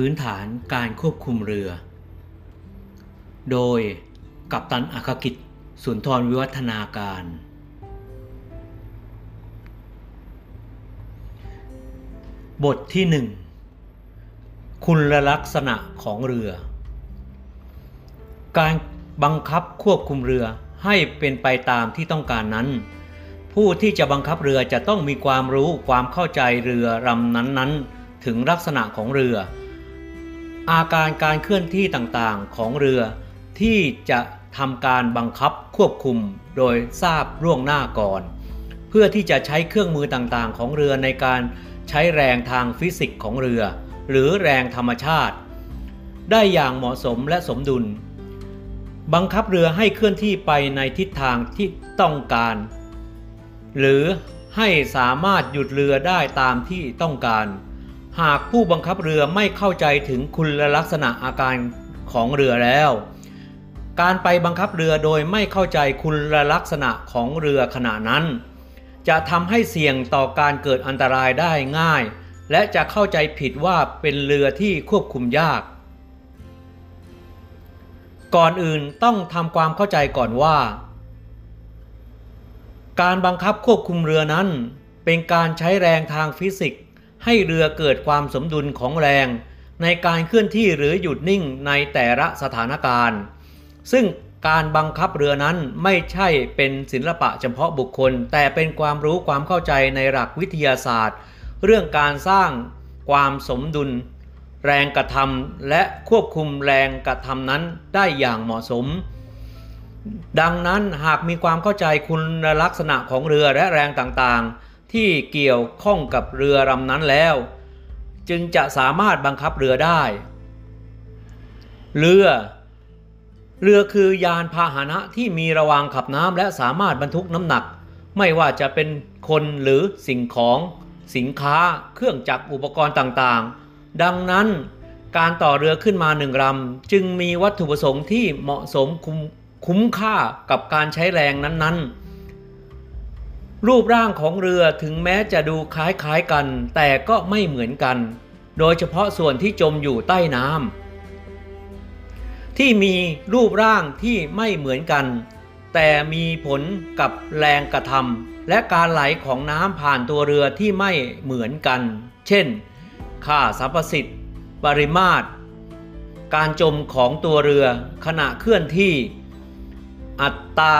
พื้นฐานการควบคุมเรือ โดยกัปตันอาคากิจสุนทรวิวัฒนาการ บทที่หนึ่งคุณลักษณะของเรือ การบังคับควบคุมเรือให้เป็นไปตามที่ต้องการนั้น ผู้ที่จะบังคับเรือจะต้องมีความรู้ความเข้าใจเรือลำนั้นๆ ถึงลักษณะของเรือ อาการการเคลื่อนที่ต่างๆของเรือ ที่จะทำการบังคับควบคุมโดยทราบล่วงหน้าก่อน เพื่อที่จะใช้เครื่องมือต่างๆ ของเรือในการใช้แรงทางฟิสิกส์ของเรือ หรือแรงธรรมชาติ ได้อย่างเหมาะสมและสมดุล บังคับเรือให้เคลื่อนที่ไปในทิศทางที่ต้องการ หรือให้สามารถหยุดเรือได้ตามที่ต้องการ หากผู้บังคับเรือไม่เข้าใจถึงคุณลักษณะอาการของเรือแล้ว การไปบังคับเรือโดยไม่เข้าใจคุณลักษณะของเรือขณะนั้น จะทำให้เสี่ยงต่อการเกิดอันตรายได้ง่าย และจะเข้าใจผิดว่าเป็นเรือที่ควบคุมยาก ก่อนอื่นต้องทำความเข้าใจก่อนว่า การบังคับควบคุมเรือนั้น เป็นการใช้แรงทางฟิสิกส์ ให้เรือเกิดความสมดุลของแรง ในการเคลื่อนที่หรือหยุดนิ่งในแต่ละสถานการณ์ ซึ่งการบังคับเรือนั้นไม่ใช่เป็นศิลปะเฉพาะบุคคล แต่เป็นความรู้ความเข้าใจในหลักวิทยาศาสตร์ เรื่องการสร้างความสมดุล แรงกระทำและควบคุมแรงกระทำนั้นได้อย่างเหมาะสม ดังนั้นหากมีความเข้าใจคุณลักษณะของเรือและแรงต่างๆ ที่เกี่ยวข้องกับเรือลำนั้นแล้ว จึงจะสามารถบังคับเรือได้ เรือเรือคือยานพาหนะที่มีระวางขับน้ำและสามารถบรรทุกน้ำหนัก ไม่ว่าจะเป็นคนหรือสิ่งของสินค้าเครื่องจักรอุปกรณ์ต่างๆ ดังนั้นการต่อเรือขึ้นมาหนึ่งลำจึงมีวัตถุประสงค์ที่เหมาะสมคุ้มคุ้มค่ากับการใช้แรงนั้นๆ รูปร่างของเรือถึงแม้จะดูคล้ายๆกัน แต่ก็ไม่เหมือนกัน โดยเฉพาะส่วนที่จมอยู่ใต้น้ำที่มีรูปร่างที่ไม่เหมือนกัน แต่มีผลกับแรงกระทำและการไหลของน้ำผ่านตัวเรือที่ไม่เหมือนกัน เช่น ค่าสรรพสิทธิ์ปริมาตร การจมของตัวเรือขณะเคลื่อนที่ อัตรา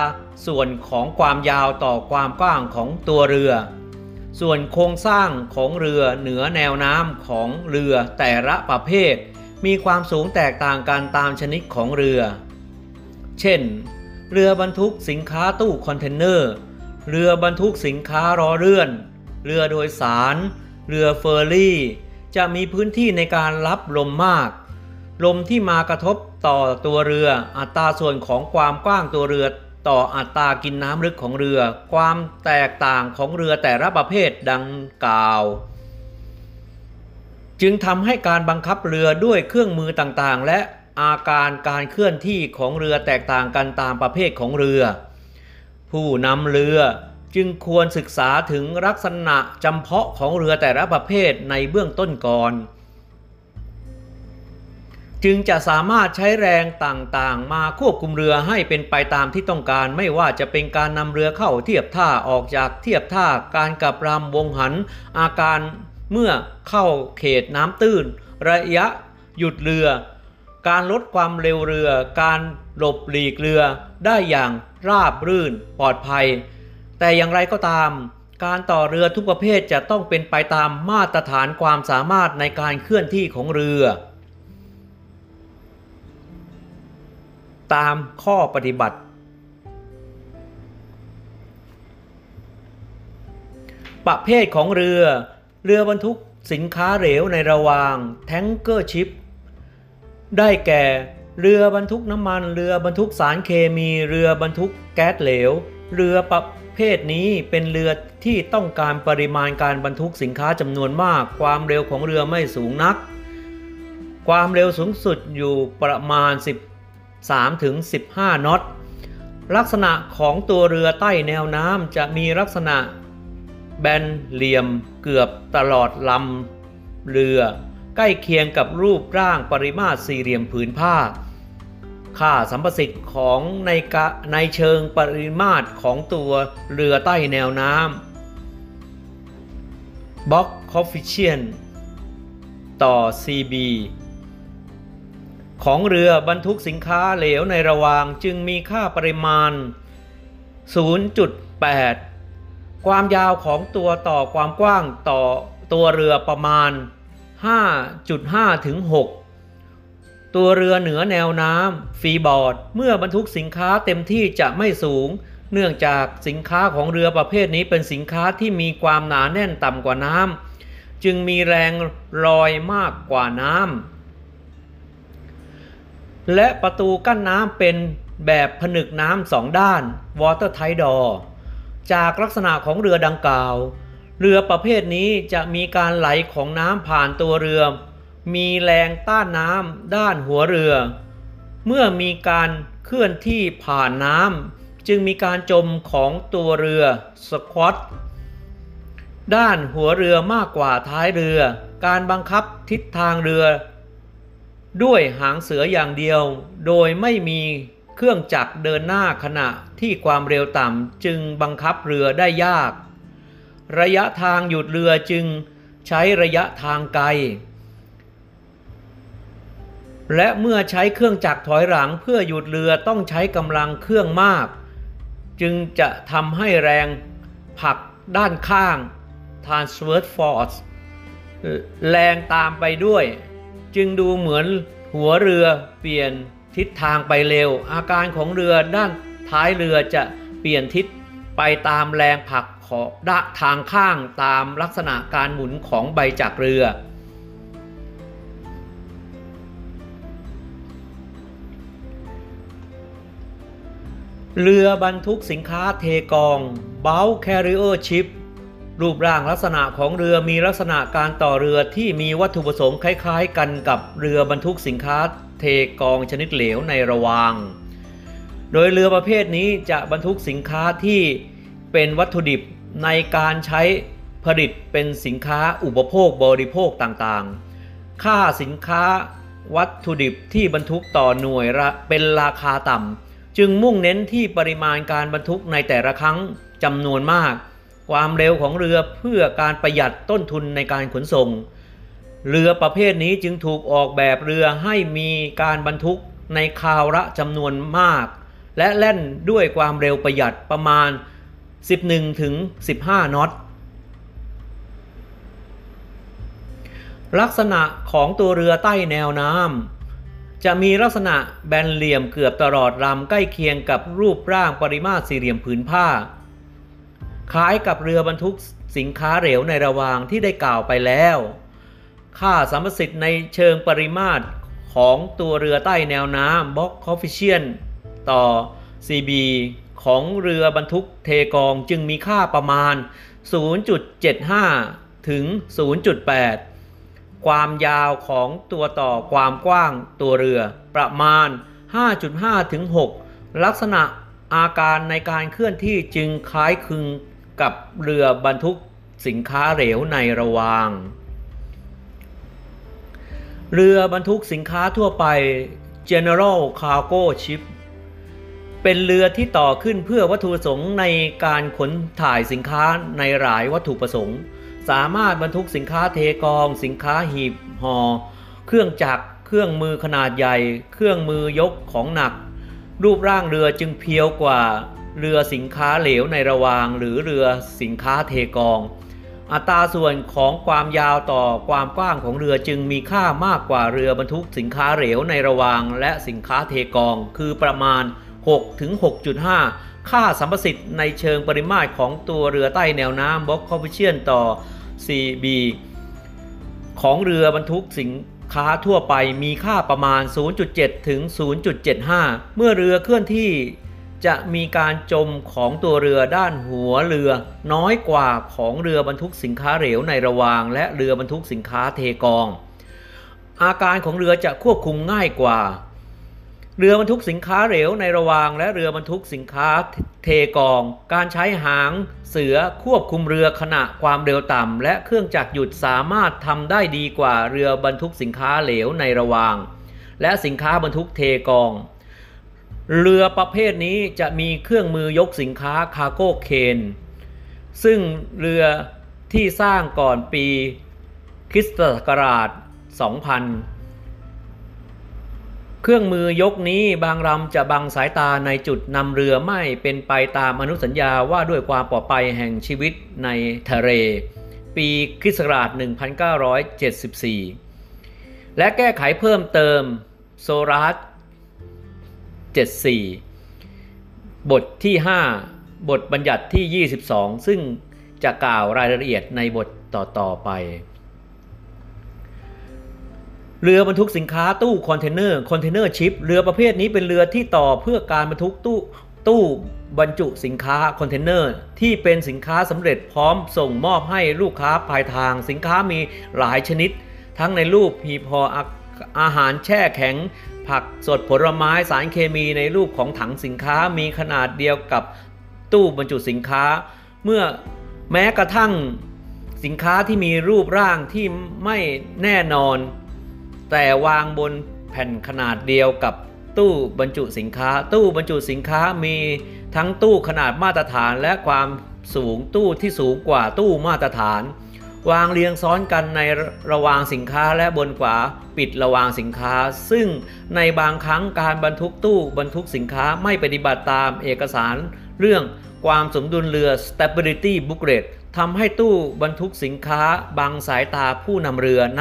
ส่วนของความยาวต่อความกว้างของตัวเรือ ส่วนโครงสร้างของเรือเหนือแนวน้ำของเรือแต่ละประเภท มีความสูงแตกต่างกันตามชนิดของเรือ เช่น เรือบรรทุกสินค้าตู้คอนเทนเนอร์ เรือบรรทุกสินค้ารอเลื่อน เรือโดยสาร เรือเฟอร์รี่ จะมีพื้นที่ในการรับลมมากลมที่มากระทบต่อตัวเรืออัตราส่วนของความกว้างตัวเรือ ต่ออัตรากินน้ำลึกของเรือ ความแตกต่างของเรือแต่ละประเภทดังกล่าว จึงทำให้การบังคับเรือด้วยเครื่องมือต่างๆ และอาการการเคลื่อนที่ของเรือแตกต่างกันตามประเภทของเรือ ผู้นำเรือจึงควรศึกษาถึงลักษณะจำเพาะของเรือแต่ละประเภทในเบื้องต้นก่อน จึงจะสามารถใช้แรงต่างๆ มาควบคุมเรือให้เป็นไปตามที่ต้องการ ไม่ว่าจะเป็นการนำเรือเข้าเทียบท่าออกจากเทียบท่าการกลับรำวงหัน อาการเมื่อเข้าเขตน้ำตื้น ระยะหยุดเรือ การลดความเร็วเรือ การหลบหลีกเรือได้อย่างราบรื่นปลอดภัย แต่อย่างไรก็ตาม การต่อเรือทุกประเภทจะต้องเป็นไปตามมาตรฐานความสามารถในการเคลื่อนที่ของเรือ ตามข้อปฏิบัติ ประเภทของเรือ เรือบรรทุกสินค้าเหลวในระหว่างแทงเกอร์ชิป ได้แก่เรือบรรทุกน้ำมัน เรือบรรทุกสารเคมี เรือบรรทุกแก๊สเหลว เรือประเภทนี้เป็นเรือที่ต้องการปริมาณการบรรทุกสินค้าจำนวนมาก ความเร็วของเรือไม่สูงนัก ความเร็วสูงสุดอยู่ประมาณ 10 3-15 น็อต ลักษณะของตัวเรือใต้แนวน้ำจะมีลักษณะแบนเหลี่ยมเกือบตลอดลำเรือ ใกล้เคียงกับรูปร่างปริมาตรสี่เหลี่ยมผืนผ้า ค่าสัมประสิทธิ์ของในในเชิงปริมาตรของตัวเรือใต้แนวน้ำบล็อกคอฟฟิเชียนต่อ CB ของเรือบรรทุกสินค้าเหลวในระหว่างจึงมีค่าประมาณ 0.8 ความยาวของตัวต่อความกว้างต่อตัวเรือประมาณ 5.5 ถึง 6 ตัวเรือเหนือแนวน้ำฟรีบอร์ด เมื่อบรรทุกสินค้าเต็มที่จะไม่สูง เนื่องจากสินค้าของเรือประเภทนี้เป็นสินค้าที่มีความหนาแน่นต่ำกว่าน้ำจึงมีแรงลอยมากกว่าน้ำ และประตูกั้นน้ำเป็นแบบผนึกน้ำสองด้าน Water Tight Door จากลักษณะของเรือดังกล่าว เรือประเภทนี้จะมีการไหลของน้ำผ่านตัวเรือ มีแรงต้านน้ำด้านหัวเรือ เมื่อมีการเคลื่อนที่ผ่านน้ำจึงมีการจมของตัวเรือสควอตด้านหัวเรือมากกว่าท้ายเรือ การบังคับทิศทางเรือ ด้วยหางเสืออย่างเดียว โดยไม่มีเครื่องจักรเดินหน้าขณะที่ความเร็วต่ำจึงบังคับเรือได้ยาก ระยะทางหยุดเรือจึงใช้ระยะทางไกล และเมื่อใช้เครื่องจักรถอยหลังเพื่อหยุดเรือต้องใช้กำลังเครื่องมาก จึงจะทำให้แรงผลักด้านข้าง transverse force แรงตามไปด้วย จึงดูเหมือนหัวเรือเปลี่ยนทิศทางไปเร็ว อาการของเรือด้านท้ายเรือจะเปลี่ยนทิศไปตามแรงผลักของด้านทางข้างตามลักษณะการหมุนของใบจักเรือ เรือบรรทุกสินค้าเทกอง b u l k Carrier Ship รูปร่างลักษณะของเรือมีลักษณะการต่อเรือที่มีวัตถุประสงค์คล้าย ๆ กันกับเรือบรรทุกสินค้าเทกองชนิดเหลวในระวาง โดยเรือประเภทนี้จะบรรทุกสินค้าที่เป็นวัตถุดิบในการใช้ผลิตเป็นสินค้าอุปโภคบริโภคต่างๆ ค่าสินค้าวัตถุดิบที่บรรทุกต่อหน่วยเป็นราคาต่ำจึงมุ่งเน้นที่ปริมาณการบรรทุกในแต่ละครั้งจำนวนมาก ความเร็วของเรือเพื่อการประหยัดต้นทุนในการขนส่ง เรือประเภทนี้จึงถูกออกแบบเรือให้มีการบรรทุกในคาวระจำนวนมาก และแล่นด้วยความเร็วประหยัดประมาณ 11ถึง15 น็อต ลักษณะของตัวเรือใต้แนวน้ำจะมีลักษณะแบนเหลี่ยมเกือบตลอดลำใกล้เคียงกับรูปร่างปริมาตรสี่เหลี่ยมผืนผ้า คล้ายกับเรือบรรทุกสินค้าเหลวในระวางที่ได้กล่าวไปแล้ว ค่าสัมประสิทธิ์ในเชิงปริมาตรของตัวเรือใต้แนวน้ำบ็อกคอฟฟิเชียนต่อ CB ของเรือบรรทุกเทกองจึงมีค่าประมาณ 0.75 ถึง 0.8 ความยาวของตัวต่อความกว้างตัวเรือประมาณ 5.5 ถึง 6 ลักษณะอาการในการเคลื่อนที่จึงคล้ายคลึง กับเรือบรรทุกสินค้าเหลวในระวาง เรือบรรทุกสินค้าทั่วไป General Cargo Ship เป็นเรือที่ต่อขึ้นเพื่อวัตถุประสงค์ในการขนถ่ายสินค้าในหลายวัตถุประสงค์ สามารถบรรทุกสินค้าเทกอง สินค้าหีบห่อเครื่องจักร เครื่องมือขนาดใหญ่ เครื่องมือยกของหนัก รูปร่างเรือจึงเพียวกว่า เรือสินค้าเหลวในระวาง หรือเรือสินค้าเทกอง อัตราส่วนของความยาวต่อความกว้างของเรือจึงมีค่ามากกว่าเรือบรรทุกสินค้าเหลวในระวาง และสินค้าเทกอง คือประมาณ6ถึง6.5 ค่าสัมประสิทธิ์ในเชิงปริมาตรของตัวเรือใต้แนวน้ำบล็อกคอฟฟิเชียนต่อ CB ของเรือบรรทุกสินค้าทั่วไปมีค่าประมาณ 0.7 ถึง 0.75 เมื่อเรือเคลื่อนที่ จะมีการจมของตัวเรือด้านหัวเรือ น้อยกว่าของเรือบรรทุกสินค้าเหลวในระวาง และเรือบรรทุกสินค้าเทกอง อาการของเรือจะควบคุมง่ายกว่า เรือบรรทุกสินค้าเหลวในระวาง และเรือบรรทุกสินค้าเทกอง การใช้หางเสือควบคุมเรือขณะความเร็วต่ำและเครื่องจักรหยุดสามารถทำได้ดีกว่าเรือบรรทุกสินค้าเหลวในระวาง และสินค้าบรรทุกเทกอง เรือประเภทนี้จะมีเครื่องมือยกสินค้าคาร์โก้เคนซึ่งเรือที่สร้างก่อนปีคริสตศักราช 2000 เครื่องมือยกนี้บางลำจะบังสายตาในจุดนำเรือไม่เป็นไปตามอนุสัญญาว่าด้วยความปลอดภัยแห่งชีวิตในทะเล ปีคริสตศักราช 1974 และแก้ไขเพิ่มเติมโซรัส 74 บทที่ 5 บทบัญญัติที่ 22 ซึ่งจะกล่าวรายละเอียดในบทต่อ ๆ ไป เรือบรรทุกสินค้าตู้คอนเทนเนอร์ container ship เรือประเภทนี้เป็นเรือที่ต่อเพื่อการบรรทุกตู้ตู้บรรจุสินค้าคอนเทนเนอร์ที่เป็นสินค้าสำเร็จพร้อมส่งมอบให้ลูกค้าปลายทางสินค้ามีหลายชนิด ทั้งในรูปหีบห่อ อาหารแช่แข็ง ผักสดผลไม้สารเคมีในรูปของถังสินค้ามีขนาดเดียวกับตู้บรรจุสินค้า เมื่อแม้กระทั่งสินค้าที่มีรูปร่างที่ไม่แน่นอน แต่วางบนแผ่นขนาดเดียวกับตู้บรรจุสินค้า ตู้บรรจุสินค้ามีทั้งตู้ขนาดมาตรฐานและความสูงตู้ที่สูงกว่าตู้มาตรฐาน วางเรียงซ้อนกันในระวางสินค้าและบนขวาปิดระวางสินค้า ซึ่งในบางครั้งการบรรทุกตู้บรรทุกสินค้าไม่ปฏิบัติตามเอกสาร เรื่องความสมดุลเรือ stability booklet ทำให้ตู้บรรทุกสินค้าบังสายตาผู้นำเรือณ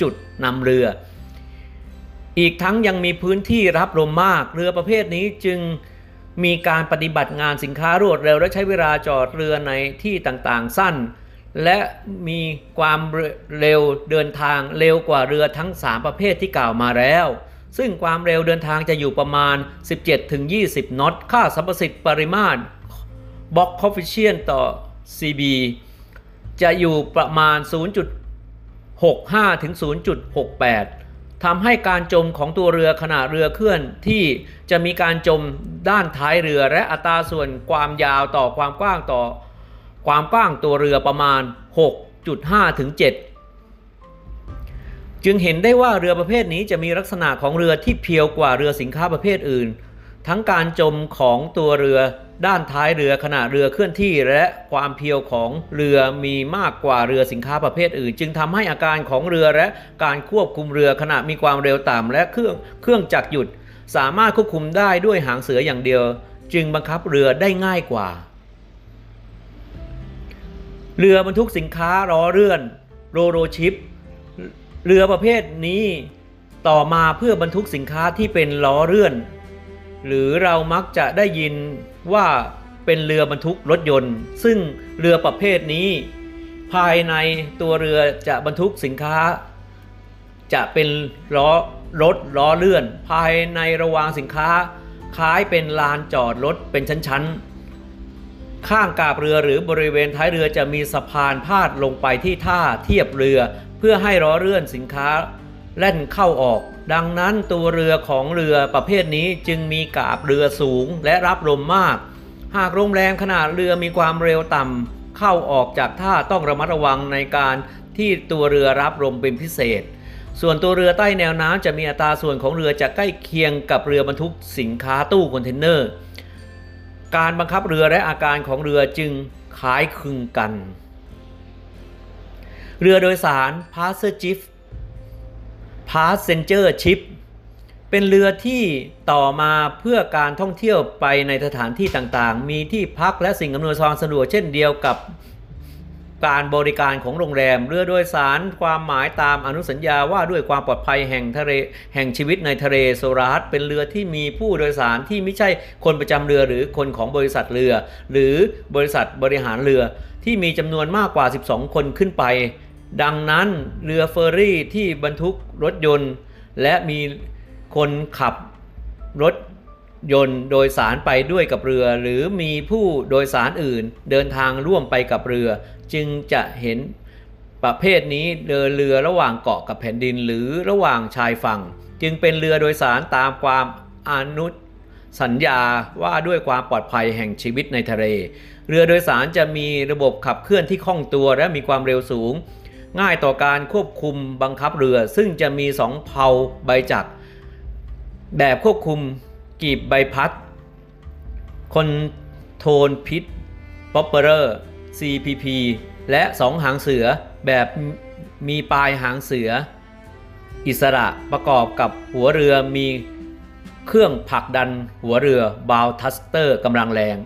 จุดนำเรือ อีกทั้งยังมีพื้นที่รับลมมากเรือประเภทนี้จึงมีการปฏิบัติงานสินค้ารวดเร็วและใช้เวลาจอดเรือในที่ต่างๆ สั้น และมีความเร็วเดินทางเร็วกว่าเรือทั้ง 3 ประเภทที่กล่าวมาแล้ว ซึ่งความเร็วเดินทางจะอยู่ประมาณ 17-20 นอต ค่าสัมประสิทธิ์ปริมาตรบ็อกคอฟฟิเชียนต่อ CB จะอยู่ประมาณ 0.65 ถึง 0.68 ทำให้การจมของตัวเรือขณะเรือเคลื่อนที่จะมีการจมด้านท้ายเรือและอัตราส่วนความยาวต่อความกว้างต่อ ความกว้างตัวเรือประมาณ 6.5 ถึง 7 จึงเห็นได้ว่าเรือประเภทนี้จะมีลักษณะของเรือที่เพียวกว่าเรือสินค้าประเภทอื่น ทั้งการจมของตัวเรือด้านท้ายเรือขณะเรือเคลื่อนที่และความเพียวของเรือมีมากกว่าเรือสินค้าประเภทอื่น จึงทำให้อาการของเรือและการควบคุมเรือขณะมีความเร็วต่ำและเครื่องเครื่องจักรหยุด สามารถควบคุมได้ด้วยหางเสืออย่างเดียว จึงบังคับเรือได้ง่ายกว่า เรือบรรทุกสินค้าล้อเลื่อนโรโรชิป เรือประเภทนี้ต่อมาเพื่อบรรทุกสินค้าที่เป็นล้อเลื่อน หรือเรามักจะได้ยินว่าเป็นเรือบรรทุกรถยนต์ ซึ่งเรือประเภทนี้ ภายในตัวเรือจะบรรทุกสินค้า จะเป็นล้อรถล้อเลื่อน ภายในระวางสินค้า คล้ายเป็นลานจอดรถเป็นชั้นๆ ข้างกาบเรือหรือบริเวณท้ายเรือจะมีสะพานพาดลงไปที่ท่าเทียบเรือ เพื่อให้ล้อเลื่อนสินค้าแล่นเข้าออก ดังนั้นตัวเรือของเรือประเภทนี้จึงมีกาบเรือสูงและรับลมมาก หากลมแรงขนาดเรือมีความเร็วต่ำเข้าออกจากท่าต้องระมัดระวังในการที่ตัวเรือรับลมเป็นพิเศษ ส่วนตัวเรือใต้แนวน้ำจะมีอัตราส่วนของเรือจะใกล้เคียงกับเรือบรรทุกสินค้าตู้คอนเทนเนอร์ การบังคับเรือและอาการของเรือจึงคล้ายคลึงกัน เรือโดยสาร Passenger Passenger Ship เป็นเรือที่ต่อมาเพื่อการท่องเที่ยวไปในสถานที่ต่างๆ มีที่พักและสิ่งอำนวยความสะดวกเช่นเดียวกับ การบริการของโรงแรมเรือโดยสารความหมายตามอนุสัญญาว่าด้วยความปลอดภัยแห่งทะเลแห่งชีวิตในทะเลโซราสเป็นเรือที่มีผู้โดยสารที่ไม่ใช่คนประจำเรือหรือคนของบริษัทเรือ หรือบริษัทบริหารเรือที่มีจำนวนมากกว่า 12 คนขึ้นไป ดังนั้นเรือเฟอร์รี่ที่บรรทุกรถยนต์ และมีคนขับรถยนต์โดยสารไปด้วยกับเรือ หรือมีผู้โดยสารอื่น เดินทางร่วมไปกับเรือ จึงจะเห็นประเภทนี้เดินเรือระหว่างเกาะกับแผ่นดินหรือระหว่างชายฝั่ง จึงเป็นเรือโดยสารตามความอนุสัญญาว่าด้วยความปลอดภัยแห่งชีวิตในทะเล เรือโดยสารจะมีระบบขับเคลื่อนที่คล่องตัวและมีความเร็วสูง ง่ายต่อการควบคุมบังคับเรือ ซึ่งจะมีสองเพาใบจักรแบบควบคุมกีบใบพัดคอนโทนพิษป๊อปเปอร์ CPP และสองหางเสือแบบมีปลายหางเสือ อิสระประกอบกับหัวเรือมีเครื่องผลักดันหัวเรือ bow thruster กำลังแรง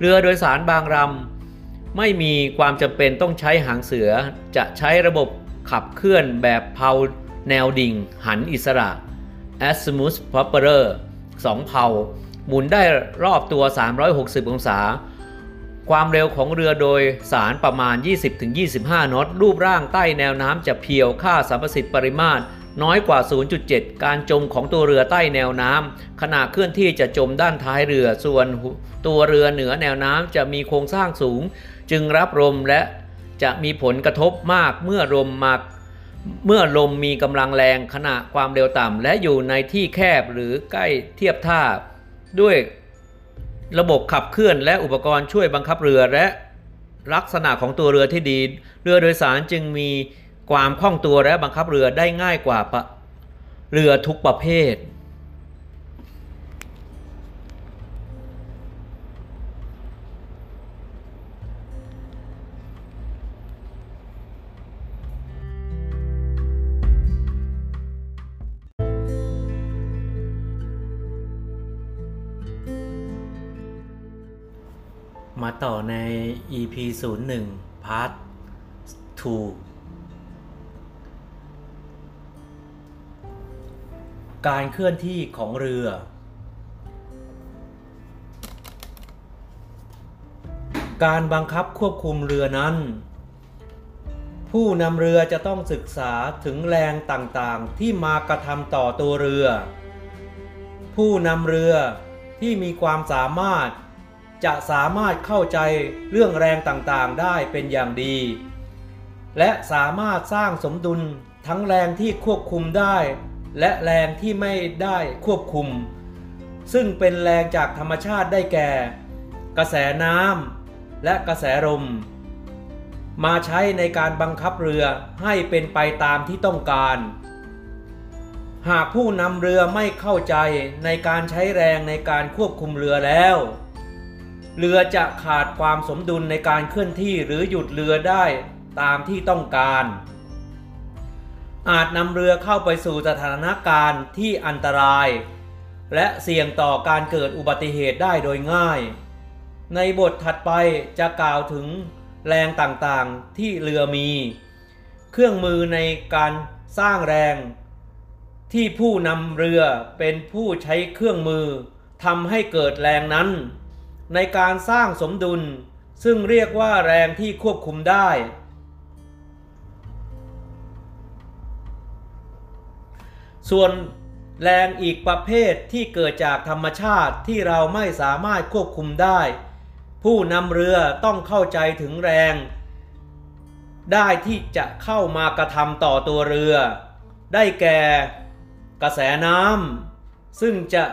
เรือโดยสารบางลำไม่มีความจำเป็นต้องใช้หางเสือจะใช้ระบบขับเคลื่อนแบบเพาแนวดิ่ง หันอิสระ a s m u s p r o p e r 2เพาหมุนได้รอบตัว 360 องศา ความเร็วของเรือโดยสารประมาณ 20-25 นอต รูปร่างใต้แนวน้ำจะเพียวค่าสัมประสิทธิ์ปริมาตร น้อยกว่า 0.7 การจมของตัวเรือใต้แนวน้ำขณะเคลื่อนที่จะจมด้านท้ายเรือ ส่วนตัวเรือเหนือแนวน้ำจะมีโครงสร้างสูง จึงรับลมและจะมีผลกระทบมากเมื่อลมมาเมื่อลมมีกำลังแรงขณะความเร็วต่ำและอยู่ในที่แคบหรือใกล้เทียบท่าด้วย ระบบขับเคลื่อนและอุปกรณ์ช่วยบังคับเรือและลักษณะของตัวเรือที่ดี เรือโดยสารจึงมีความคล่องตัวและบังคับเรือได้ง่ายกว่าเรือทุกประเภท ต่อใน EP 01 Part 2 การเคลื่อนที่ของเรือ การบังคับควบคุมเรือนั้น ผู้นำเรือจะต้องศึกษาถึงแรงต่างๆ ที่มากระทำต่อตัวเรือ ผู้นำเรือที่มีความสามารถ จะสามารถเข้าใจเรื่องแรงต่างๆได้เป็นอย่างดี และสามารถสร้างสมดุลทั้งแรงที่ควบคุมได้ และแรงที่ไม่ได้ควบคุม ซึ่งเป็นแรงจากธรรมชาติได้แก่ กระแสน้ำและกระแสลมมาใช้ในการบังคับเรือให้เป็นไปตามที่ต้องการ หากผู้นำเรือไม่เข้าใจในการใช้แรงในการควบคุมเรือแล้ว เรือจะขาดความสมดุลในการเคลื่อนที่หรือหยุดเรือได้ตามที่ต้องการ อาจนำเรือเข้าไปสู่สถานการณ์ที่อันตราย และเสี่ยงต่อการเกิดอุบัติเหตุได้โดยง่าย ในบทถัดไปจะกล่าวถึงแรงต่างๆที่เรือมี เครื่องมือในการสร้างแรง ที่ผู้นำเรือเป็นผู้ใช้เครื่องมือทำให้เกิดแรงนั้น ในการสร้างสมดุล ซึ่งเรียกว่าแรงที่ควบคุมได้ ส่วนแรงอีกประเภทที่เกิดจากธรรมชาติที่เราไม่สามารถควบคุมได้ ผู้นำเรือต้องเข้าใจถึงแรง ได้ที่จะเข้ามากระทำต่อตัวเรือ ได้แก่ กระแสน้ำซึ่งจะ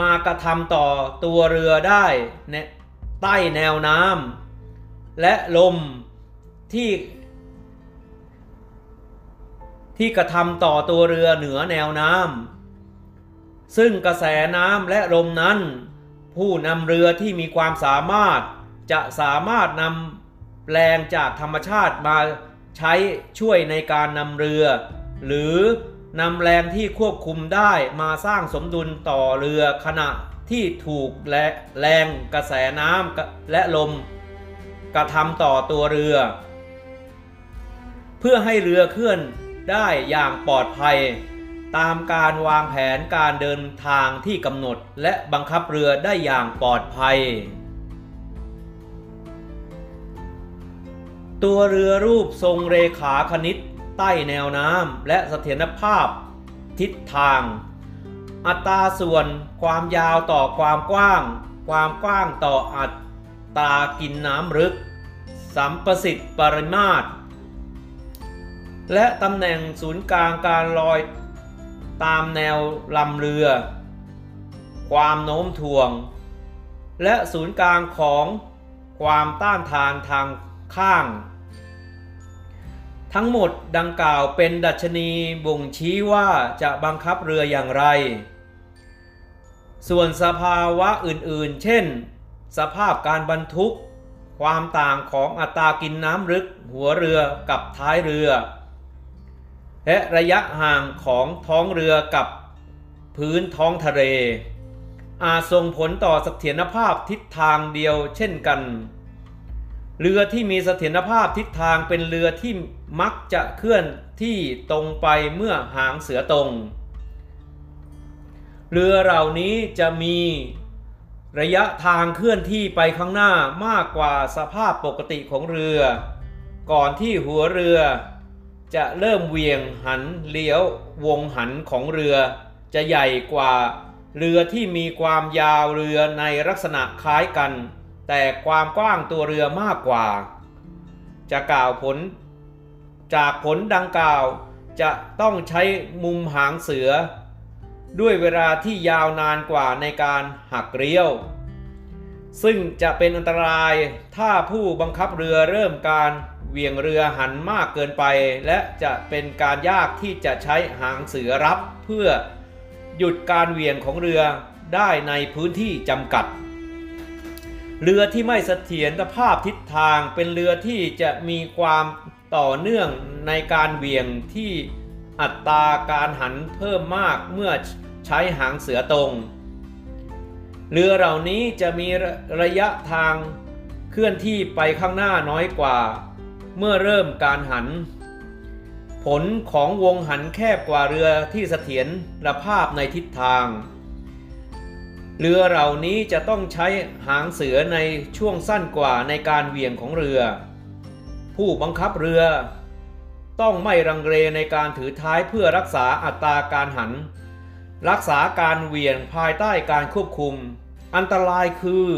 มากระทำต่อตัวเรือได้ใต้แนวน้ำและลมที่ ที่กระทำต่อตัวเรือเหนือแนวน้ำซึ่งกระแสน้ำและลมนั้น ผู้นำเรือที่มีความสามารถจะสามารถนำแรงจากธรรมชาติมาใช้ช่วยในการนำเรือ หรือ นำแรงที่ควบคุมได้มาสร้างสมดุลต่อเรือขณะที่ถูกและแรงกระแสน้ำและลม กระทำต่อตัวเรือ เพื่อให้เรือเคลื่อนได้อย่างปลอดภัย ตามการวางแผนการเดินทางที่กำหนดและบังคับเรือได้อย่างปลอดภัย ตัวเรือรูปทรงเรขาคณิต ใต้แนวน้ำและเสถียรภาพ ทิศทาง อัตราส่วนความยาวต่อความกว้าง ความกว้างต่ออัตรากินน้ำลึก สัมประสิทธิ์ปริมาตร และตำแหน่งศูนย์กลางการลอยตามแนวลำเรือ ความโน้มถ่วง และศูนย์กลางของความต้านทานทางข้าง ทั้งหมดดังกล่าวเป็นดัชนีบ่งชี้ว่าจะบังคับเรืออย่างไร ส่วนสภาวะอื่นๆ เช่น สภาพการบรรทุก ความต่างของอัตรากินน้ำลึก หัวเรือกับท้ายเรือ และระยะห่างของท้องเรือกับพื้นท้องทะเล อาจส่งผลต่อเสถียรภาพทิศทางเดียวเช่นกัน เรือที่มีเสถียรภาพทิศทางเป็นเรือที่ มักจะเคลื่อนที่ตรงไปเมื่อหางเสือตรง เรือเหล่านี้จะมีระยะทางเคลื่อนที่ไปข้างหน้ามากกว่าสภาพปกติของเรือ ก่อนที่หัวเรือ จะเริ่มเวียงหันเลี้ยววงหันของเรือ จะใหญ่กว่าเรือที่มีความยาวเรือในลักษณะคล้ายกัน แต่ความกว้างตัวเรือมากกว่า จะกล่าวผล จากผลดังกล่าวจะต้องใช้มุมหางเสือ ด้วยเวลาที่ยาวนานกว่าในการหักเลี้ยว ซึ่งจะเป็นอันตรายถ้าผู้บังคับเรือเริ่มการเวียงเรือหันมากเกินไป และจะเป็นการยากที่จะใช้หางเสือรับเพื่อหยุดการเวียงของเรือได้ในพื้นที่จำกัด เรือที่ไม่เสถียรภาพทิศทางเป็นเรือที่จะมีความ ต่อเนื่องในการเวียงที่อัตราการหันเพิ่มมากเมื่อใช้หางเสือตรง เรือเหล่านี้จะมีระยะทางเคลื่อนที่ไปข้างหน้าน้อยกว่า เมื่อเริ่มการหัน ผลของวงหันแคบกว่าเรือที่เสถียรภาพในทิศทาง เรือเหล่านี้จะต้องใช้หางเสือในช่วงสั้นกว่าในการเวียงของเรือ ผู้บังคับเรือ ต้องไม่รังเรในการถือท้ายเพื่อรักษาอัตราการหัน รักษาการเวียงภายใต้การควบคุม อันตรายคือ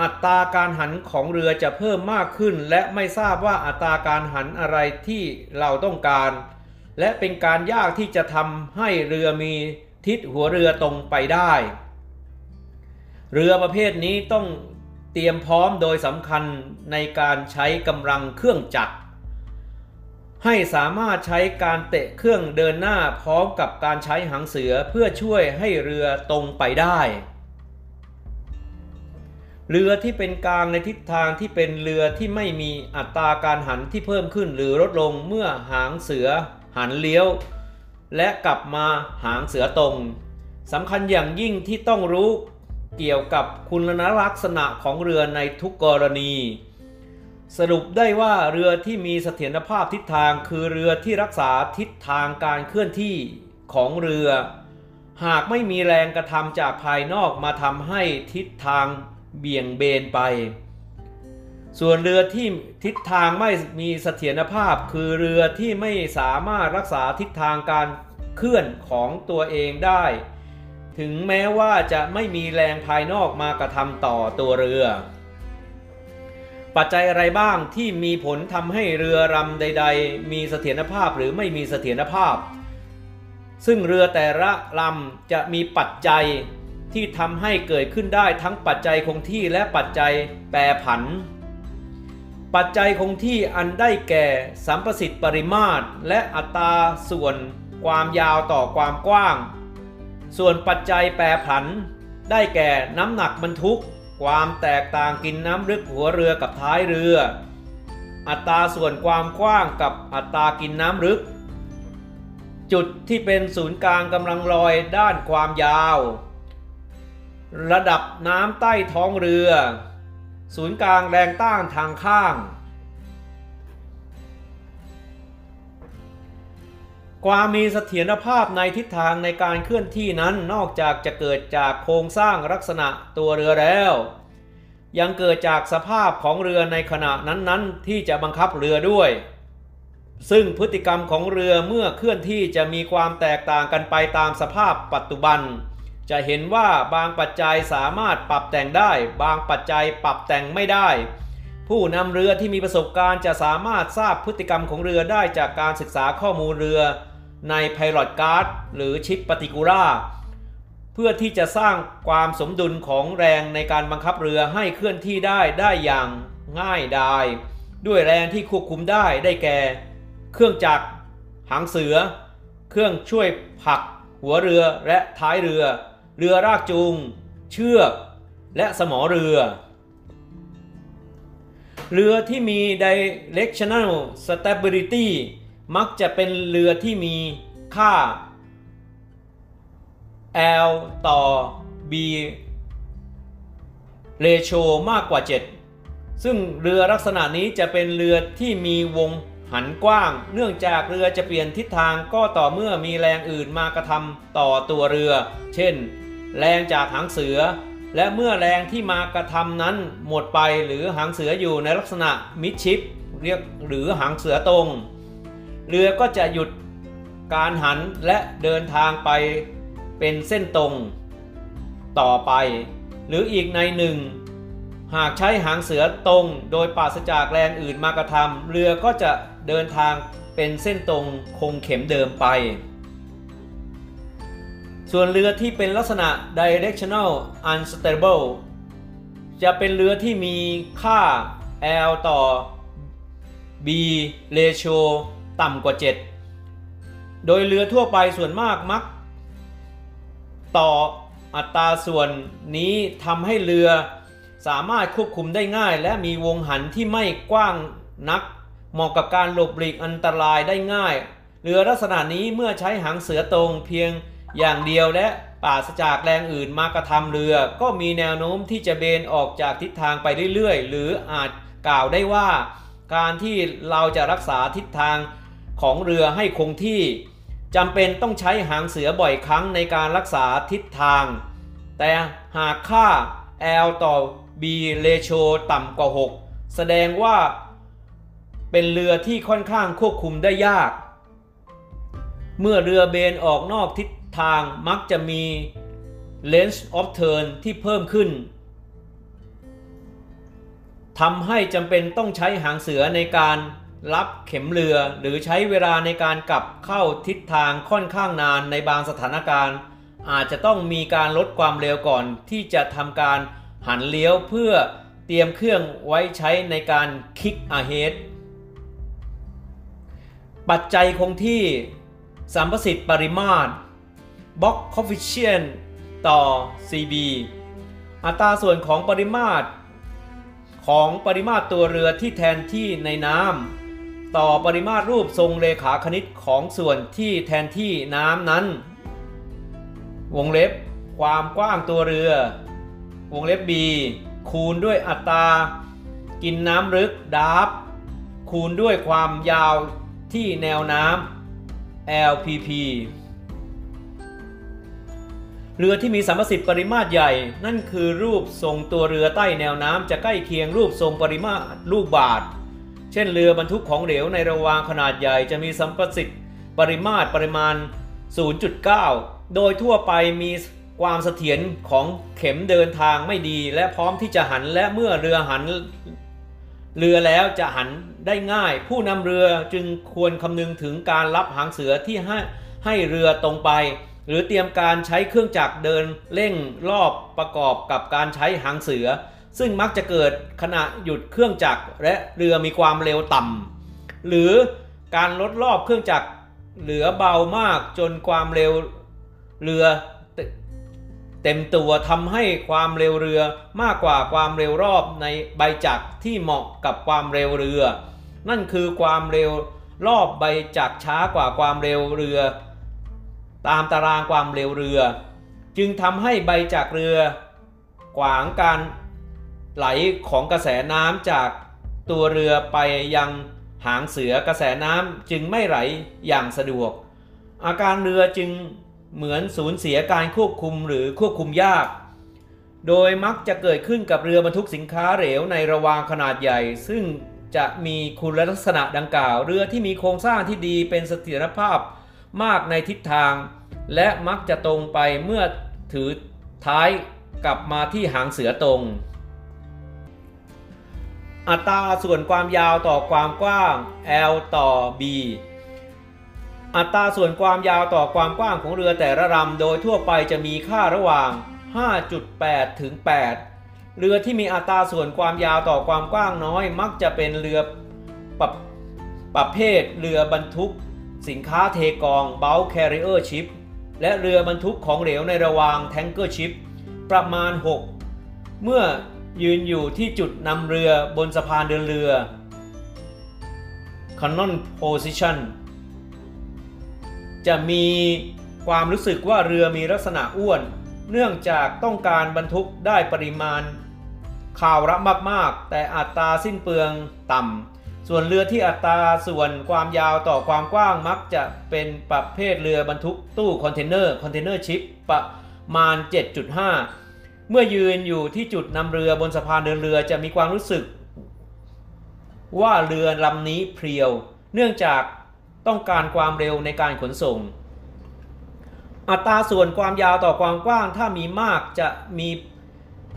อัตราการหันของเรือจะเพิ่มมากขึ้น และไม่ทราบว่าอัตราการหันอะไรที่เราต้องการ และเป็นการยากที่จะทำให้เรือมีทิศหัวเรือตรงไปได้ เรือประเภทนี้ต้อง ตรียมพร้อมโดยสำคัญในการใช้กำลังเครื่องจักร ให้สามารถใช้การเตะเครื่องเดินหน้าพร้อมกับการใช้หางเสือเพื่อช่วยให้เรือตรงไปได้ เรือที่เป็นกลางในทิศทางที่เป็นเรือที่ไม่มีอัตราการหันที่เพิ่มขึ้นหรือลดลงเมื่อหางเสือหันเลี้ยว และกลับมาหางเสือตรงสำคัญอย่างยิ่งที่ต้องรู้ เกี่ยวกับคุณลักษณะของเรือในทุกกรณี สรุปได้ว่าเรือที่มีเสถียรภาพทิศทางคือเรือที่รักษาทิศทางการเคลื่อนที่ของเรือ หากไม่มีแรงกระทำจากภายนอกมาทำให้ทิศทางเบี่ยงเบนไป ส่วนเรือที่ทิศทางไม่มีเสถียรภาพคือเรือที่ไม่สามารถรักษาทิศทางการเคลื่อนของตัวเองได้ ถึงแม้ว่าจะไม่มีแรงภายนอกมากระทำต่อตัวเรือ ปัจจัยอะไรบ้างที่มีผลทำให้เรือรำใด ๆ มีเสถียรภาพหรือไม่มีเสถียรภาพ ซึ่งเรือแต่ละลำจะมีปัจจัยที่ทำให้เกิดขึ้นได้ทั้งปัจจัยคงที่และปัจจัยแปรผัน ปัจจัยคงที่อันได้แก่สัมประสิทธิ์ปริมาตร และอัตราส่วน ความยาวต่อความกว้าง ส่วนปัจจัยแปรผัน ได้แก่น้ำหนักบรรทุก ความแตกต่างกินน้ำลึกหัวเรือกับท้ายเรือ อัตราส่วนความกว้างกับอัตรากินน้ำลึก จุดที่เป็นศูนย์กลางกำลังลอยด้านความยาว ระดับน้ำใต้ท้องเรือ ศูนย์กลางแรงต้านทางข้าง ความมีเสถียรภาพในทิศทางในการเคลื่อนที่นั้นนอกจากจะเกิดจากโครงสร้างลักษณะตัวเรือแล้ว ยังเกิดจากสภาพของเรือในขณะนั้นๆ ที่จะบังคับเรือด้วย ซึ่งพฤติกรรมของเรือเมื่อเคลื่อนที่จะมีความแตกต่างกันไปตามสภาพปัจจุบัน จะเห็นว่าบางปัจจัยสามารถปรับแต่งได้ บางปัจจัยปรับแต่งไม่ได้ผู้นำเรือที่มีประสบการณ์จะสามารถทราบพฤติกรรมของเรือได้จากการศึกษาข้อมูลเรือ ใน Pilot Guard หรือชิปปฏิกูล่าเพื่อที่จะสร้างความสมดุลของแรงในการบังคับเรือให้เคลื่อนที่ได้ได้อย่างง่ายดายด้วยแรงที่ควบคุมได้ได้แก่ เครื่องจักร หางเสือ เครื่องช่วยผลัก หัวเรือและท้ายเรือ เรือรากจูง เชือก และสมอเรือ เรือที่มี directional stability มักจะเป็นเรือที่มีค่า L ต่อ B ratio มากกว่า 7 ซึ่งเรือลักษณะนี้จะเป็นเรือที่มีวงหันกว้าง เนื่องจากเรือจะเปลี่ยนทิศทางก็ต่อเมื่อมีแรงอื่นมากระทำต่อตัวเรือ เช่น แรงจากหางเสือ และเมื่อแรงที่มากระทำนั้นหมดไปหรือหางเสืออยู่ในลักษณะมิดชิปเรียกหรือหางเสือตรง เรือก็จะหยุดการหันและเดินทางไปเป็นเส้นตรง ต่อไป หรืออีกในหนึ่ง หากใช้หางเสือตรงโดยปราศจากแรงอื่นมากระทำเรือก็จะเดินทางเป็นเส้นตรงคงเข็มเดิมไป ส่วนเรือที่เป็นลักษณะ directional unstable จะเป็นเรือที่มีค่า L ต่อ B ratio ต่ำกว่า 7 โดยเรือทั่วไปส่วนมากมัก ต่ออัตราส่วนนี้ทำให้เรือสามารถควบคุมได้ง่าย และมีวงหันที่ไม่กว้างนัก เหมาะกับการหลบหลีกอันตรายได้ง่าย เรือลักษณะนี้เมื่อใช้หางเสือตรงเพียงอย่างเดียวและปราศจากแรงอื่นมากระทำเรือ ก็มีแนวโน้มที่จะเบนออกจากทิศทางไปเรื่อยๆ หรืออาจกล่าวได้ว่า การที่เราจะรักษาทิศทาง ของเรือให้คงที่จำเป็นต้องใช้หางเสือบ่อยครั้งในการรักษาทิศทาง แต่หากค่า L ต่อ B ratio ต่ำกว่า 6 แสดงว่าเป็นเรือที่ค่อนข้างควบคุมได้ยาก เมื่อเรือเบนออกนอกทิศทางมักจะมี length of turn ที่เพิ่มขึ้นทำให้จำเป็นต้องใช้หางเสือในการ ปรับเข็มเรือหรือใช้เวลาในการกลับเข้าทิศทางค่อนข้างนานในบางสถานการณ์ อาจจะต้องมีการลดความเร็วก่อนที่จะทำการหันเลี้ยวเพื่อเตรียมเครื่องไว้ใช้ในการ kick ahead ปัจจัยคงที่สัมประสิทธิ์ปริมาตร block coefficientต่อ CB อัตราส่วนของปริมาตร ของปริมาตรตัวเรือที่แทนที่ในน้ำ ต่อปริมาตรรูปทรงเลขาคณิตของส่วนที่แทนที่น้ำนั้น วงเล็บความกว้างตัวเรือ วงเล็บ B คูณด้วยอัตรา กินน้ำลึกดาบคูณด้วยความยาวที่แนวน้ำ LPP เรือที่มีสัมประสิทธิ์ปริมาตรใหญ่ นั่นคือรูปทรงตัวเรือใต้แนวน้ำจะใกล้เคียงรูปทรงปริมาตรรูปบาท เช่นเรือบรรทุกของเหลวในระวางขนาดใหญ่จะมีสัมประสิทธิ์ปริมาตรปริมาณ 0.9 โดยทั่วไปมีความเสถียรของเข็มเดินทางไม่ดี และพร้อมที่จะหันและเมื่อเรือหัน เรือแล้วจะหันได้ง่าย ผู้นำเรือจึงควรคำนึงถึงการรับหางเสือที่ให้ให้เรือตรงไป หรือเตรียมการใช้เครื่องจักรเดินเร่งรอบประกอบกับการใช้หางเสือ ซึ่งมักจะเกิดขณะหยุดเครื่องจักรและเรือมีความเร็วต่ำหรือการลดรอบเครื่องจักรเหลือเบามากจนความเร็วเรือเต็มตัวทำให้ความเร็วเรือมากกว่าความเร็วรอบในใบจักรที่เหมาะกับความเร็วเรือ นั่นคือความเร็วรอบใบจักรช้ากว่าความเร็วเรือ ตามตารางความเร็วเรือ จึงทำให้ใบจักรเรือ ขวางการ ไหลของกระแสน้ำจากตัวเรือไปยังหางเสือกระแสน้ำจึงไม่ไหลอย่างสะดวก อาการเรือจึงเหมือนสูญเสียการควบคุมหรือควบคุมยาก โดยมักจะเกิดขึ้นกับเรือบรรทุกสินค้าเหลวในระวางขนาดใหญ่ ซึ่งจะมีคุณลักษณะดังกล่าว เรือที่มีโครงสร้างที่ดีเป็นเสถียรภาพมากในทิศทาง และมักจะตรงไปเมื่อถือท้ายกลับมาที่หางเสือตรง อัตราส่วนความยาวต่อความกว้าง L ต่อ B อัตราส่วนความยาวต่อความกว้างของเรือแต่ละลำโดยทั่วไปจะมีค่าระหว่าง 5.8 ถึง 8 เรือที่มีอัตราส่วนความยาวต่อความกว้างน้อย มักจะเป็นเรือปรประเภทเรือบรรทุก สินค้าเทกอง bulk carrier ship และเรือบรรทุกของเหลวในระหว่าง tanker ship ประมาณ 6 เมื่อ ยืนอยู่ที่จุดนำเรือบนสะพานเดินเรือ Conning Position จะมีความรู้สึกว่าเรือมีลักษณะอ้วน เนื่องจากต้องการบรรทุกได้ปริมาณคราวละมากๆ แต่อัตราสิ้นเปลืองต่ำ ส่วนเรือที่อัตราส่วนความยาวต่อความกว้างมักจะเป็นประเภทเรือบรรทุกตู้คอนเทนเนอร์ container shipประมาณ 7.5 เมื่อยืนอยู่ที่จุดนำเรือบนสะพานเดินเรือจะมีความรู้สึก ว่าเรือลำนี้เพรียว เนื่องจากต้องการความเร็วในการขนส่ง อัตราส่วนความยาวต่อความกว้างถ้ามีมากจะมี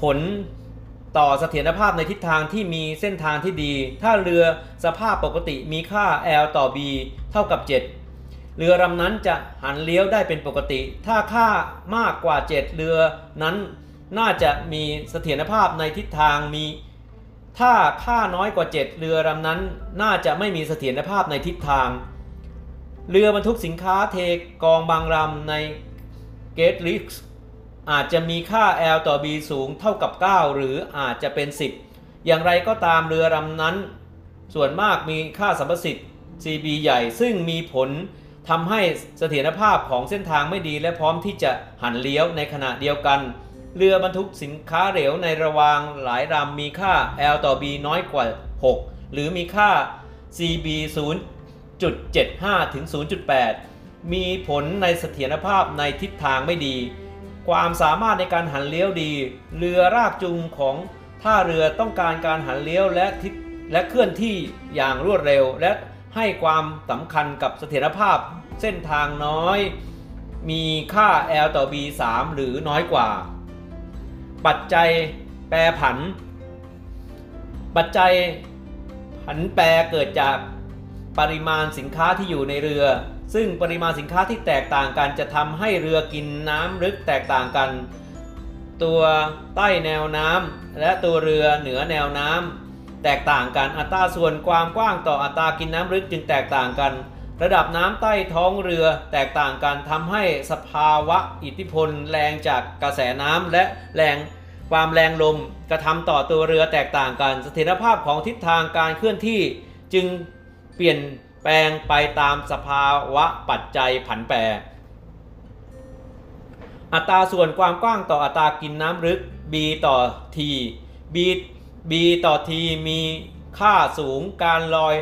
ผลต่อเสถียรภาพในทิศทางที่มีเส้นทางที่ดี ถ้าเรือสภาพปกติมีค่า L ต่อ B เท่ากับ 7 เรือลำนั้นจะหันเลี้ยวได้เป็นปกติ ถ้าค่ามากกว่า 7 เรือนั้น น่าจะมีเสถียรภาพในทิศทางมีถ้าค่าน้อยกว่า 7 เรือลำนั้น น่าจะไม่มีเสถียรภาพในทิศทาง เรือบรรทุกสินค้าเทกองบางลำในเกตลิกอาจจะมีค่า L ต่อ B สูงเท่ากับ 9 หรืออาจจะเป็น 10 อย่างไรก็ตามเรือลำนั้น ส่วนมากมีค่าสัมประสิทธิ์ CB ใหญ่ซึ่งมีผลทำให้เสถียรภาพของเส้นทางไม่ดีและพร้อมที่จะหันเลี้ยวในขณะเดียวกัน เรือบรรทุกสินค้าเหลวในระวางหลายลำมีค่า L ต่อ B น้อยกว่า 6 หรือมีค่า CB 0.75 ถึง 0.8 มีผลในเสถียรภาพในทิศทางไม่ดี ความสามารถในการหันเลี้ยวดี เรือรากจูงของท่าเรือต้องการการหันเลี้ยวและทิศและเคลื่อนที่อย่างรวดเร็ว และให้ความสำคัญกับเสถียรภาพเส้นทางน้อย มีค่า L ต่อ B 3 หรือน้อยกว่า ปัจจัยแปรผัน ปัจจัยผันแปรเกิดจากปริมาณสินค้าที่อยู่ในเรือ ซึ่งปริมาณสินค้าที่แตกต่างกันจะทำให้เรือกินน้ำลึกแตกต่างกัน ตัวใต้แนวน้ำและตัวเรือเหนือแนวน้ำแตกต่างกันอัตราส่วนความกว้างต่ออัตรากินน้ำลึกจึงแตกต่างกัน ระดับน้ำใต้ท้องเรือแตกต่างกันทำให้สภาวะอิทธิพลแรงจากกระแสน้ำและแรงความแรงลมกระทำต่อตัวเรือแตกต่างกันเสถียรภาพของทิศทางการเคลื่อนที่จึงเปลี่ยนแปลงไปตามสภาวะปัจจัยผันแปร อัตราส่วนความกว้างต่ออัตรากินน้ำลึก b ต่อ t b b ต่อ t มีค่าสูงการลอย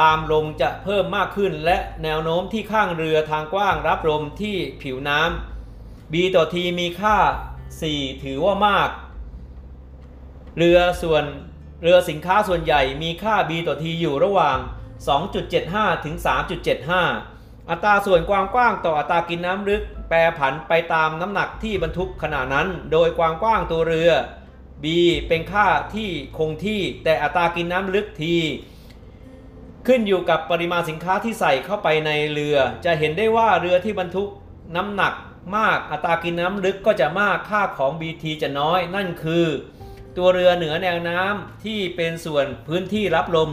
ตามลมจะเพิ่มมากขึ้น และแนวโน้มที่ข้างเรือทางกว้างรับลมที่ผิวน้ำ b ต่อ t มีค่า 4 ถือว่ามาก เรือส่วนเรือสินค้าส่วนใหญ่มีค่า B ต่อ T อยู่ระหว่าง 2.75 ถึง 3.75 อัตราส่วนความกว้างต่ออัตรากินน้ำลึก แปรผันไปตามน้ำหนักที่บรรทุกขณะนั้น โดยความกว้างตัวเรือ B เป็นค่าที่คงที่แต่อัตรากินน้ำลึก T ขึ้นอยู่กับปริมาณสินค้าที่ใส่เข้าไปในเรือ จะเห็นได้ว่าเรือที่บรรทุกน้ำหนักมากอัตรากินน้ำลึกก็จะมากค่าของ BT จะน้อย นั่นคือ ตัวเรือเหนือแนวน้ำที่เป็นส่วนพื้นที่รับลม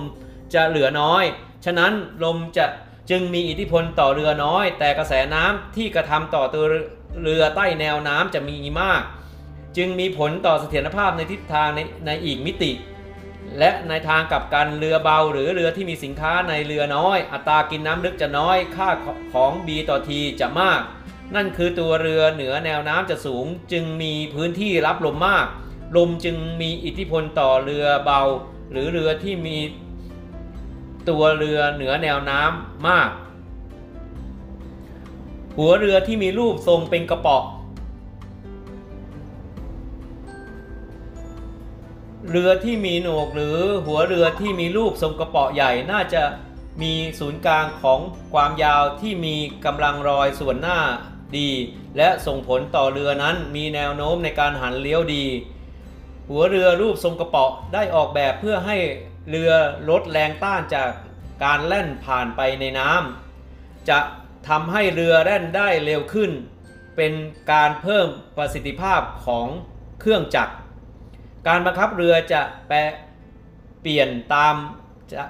จะเหลือน้อย ฉะนั้นลมจะจึงมีอิทธิพลต่อเรือน้อย แต่กระแสน้ำที่กระทำต่อตัวเรือใต้แนวน้ำจะมีมาก จึงมีผลต่อเสถียรภาพในทิศทางในในอีกมิติ และในทางกลับกันเรือเบาหรือเรือที่มีสินค้าในเรือน้อย อัตรากินน้ำลึกจะน้อยค่าของ B ต่อ T จะมาก นั่นคือตัวเรือเหนือแนวน้ำจะสูง จึงมีพื้นที่รับลมมาก ลมจึงมีอิทธิพลต่อเรือเบา หรือเรือที่มีตัวเรือเหนือแนวน้ำมาก หัวเรือที่มีรูปทรงเป็นกระป๋อ เรือที่มีหนวกหรือหัวเรือที่มีรูปทรงกระป๋อใหญ่น่าจะมีศูนย์กลางของความยาวที่มีกำลังรอยส่วนหน้าดี และส่งผลต่อเรือนั้นมีแนวโน้มในการหันเลี้ยวดี หัวเรือรูปทรงกระเป๋อได้ออกแบบเพื่อให้เรือลดแรงต้านจากการแล่นผ่านไปในน้ำจะทำให้เรือแล่นได้เร็วขึ้น เป็นการเพิ่มประสิทธิภาพของเครื่องจักร การบังคับเรือจะแปรเปลี่ยนตามจะ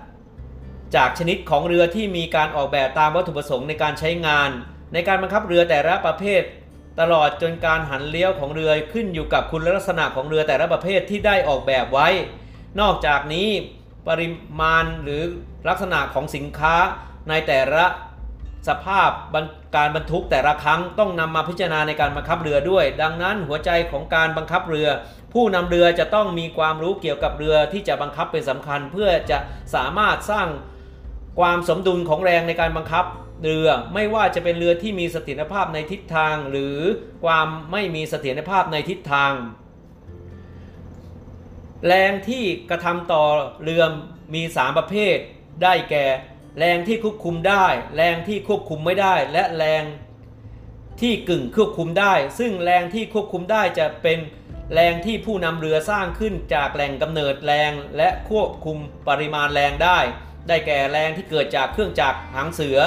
จากชนิดของเรือที่มีการออกแบบตามวัตถุประสงค์ในการใช้งาน ในการบังคับเรือแต่ละประเภท ตลอดจนการหันเลี้ยวของเรือขึ้นอยู่กับคุณลักษณะของเรือแต่ละประเภทที่ได้ออกแบบไว้ นอกจากนี้ปริมาณหรือลักษณะของสินค้าในแต่ละ สภาพการบรรทุกแต่ละครั้งต้องนำมาพิจารณาในการบังคับเรือด้วย ดังนั้นหัวใจของการบังคับเรือ ผู้นำเรือจะต้องมีความรู้เกี่ยวกับเรือที่จะบังคับเป็นสำคัญ เพื่อจะสามารถสร้างความสมดุลของแรงในการบังคับเรือไม่ว่าจะเป็นเรือที่มีเสถียรภาพในทิศทาง หรือความไม่มีเสถียรภาพในทิศทาง แรงที่กระทำต่อเรือมี 3 ประเภทได้แก่ แรงที่ควบคุมได้ แรงที่ควบคุมไม่ได้ และแรงที่กึ่งควบคุมได้ ซึ่งแรงที่ควบคุมได้จะเป็นแรงที่ผู้นำเรือสร้างขึ้นจากแหล่งกำเนิดแรงและควบคุมปริมาณแรงได้ ได้แก่แรงที่เกิดจากเครื่องจักรหางเสือ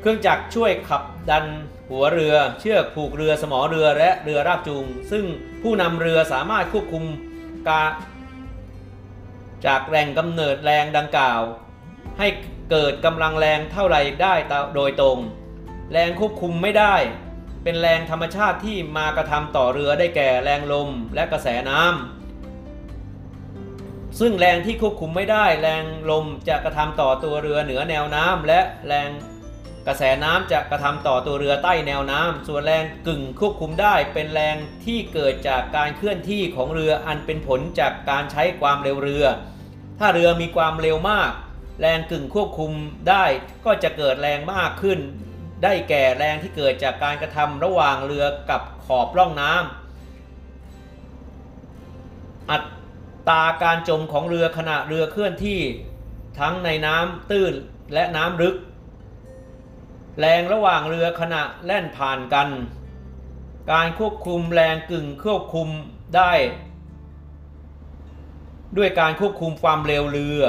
เครื่องจักรช่วยขับดันหัวเรือ เชือกผูกเรือสมอเรือและเรือรากจูง ซึ่งผู้นำเรือสามารถควบคุมการจากแรงกำเนิดแรงดังกล่าว ให้เกิดกำลังแรงเท่าไรได้โดยตรง แรงควบคุมไม่ได้ เป็นแรงธรรมชาติที่มากระทำต่อเรือได้แก่แรงลมและกระแสน้ำซึ่งแรงที่ควบคุมไม่ได้ แรงลมจะกระทำต่อตัวเรือเหนือแนวน้ำและแรงกระแสน้ำจะกระทำต่อตัวเรือใต้แนวน้ำส่วนแรงกึ่งควบคุมได้ เป็นแรงที่เกิดจากการเคลื่อนที่ของเรืออันเป็นผลจากการใช้ความเร็วเรือ ถ้าเรือมีความเร็วมาก แรงกึ่งควบคุมได้ก็จะเกิดแรงมากขึ้น ได้แก่แรงที่เกิดจากการกระทำระหว่างเรือกับขอบร่องน้ำอัตราการจมของเรือขณะเรือเคลื่อนที่ทั้งในน้ำตื้นและน้ำลึก แรงระหว่างเรือขณะแล่นผ่านกัน การควบคุมแรงกึ่งควบคุมได้ ด้วยการควบคุมความเร็วเรือ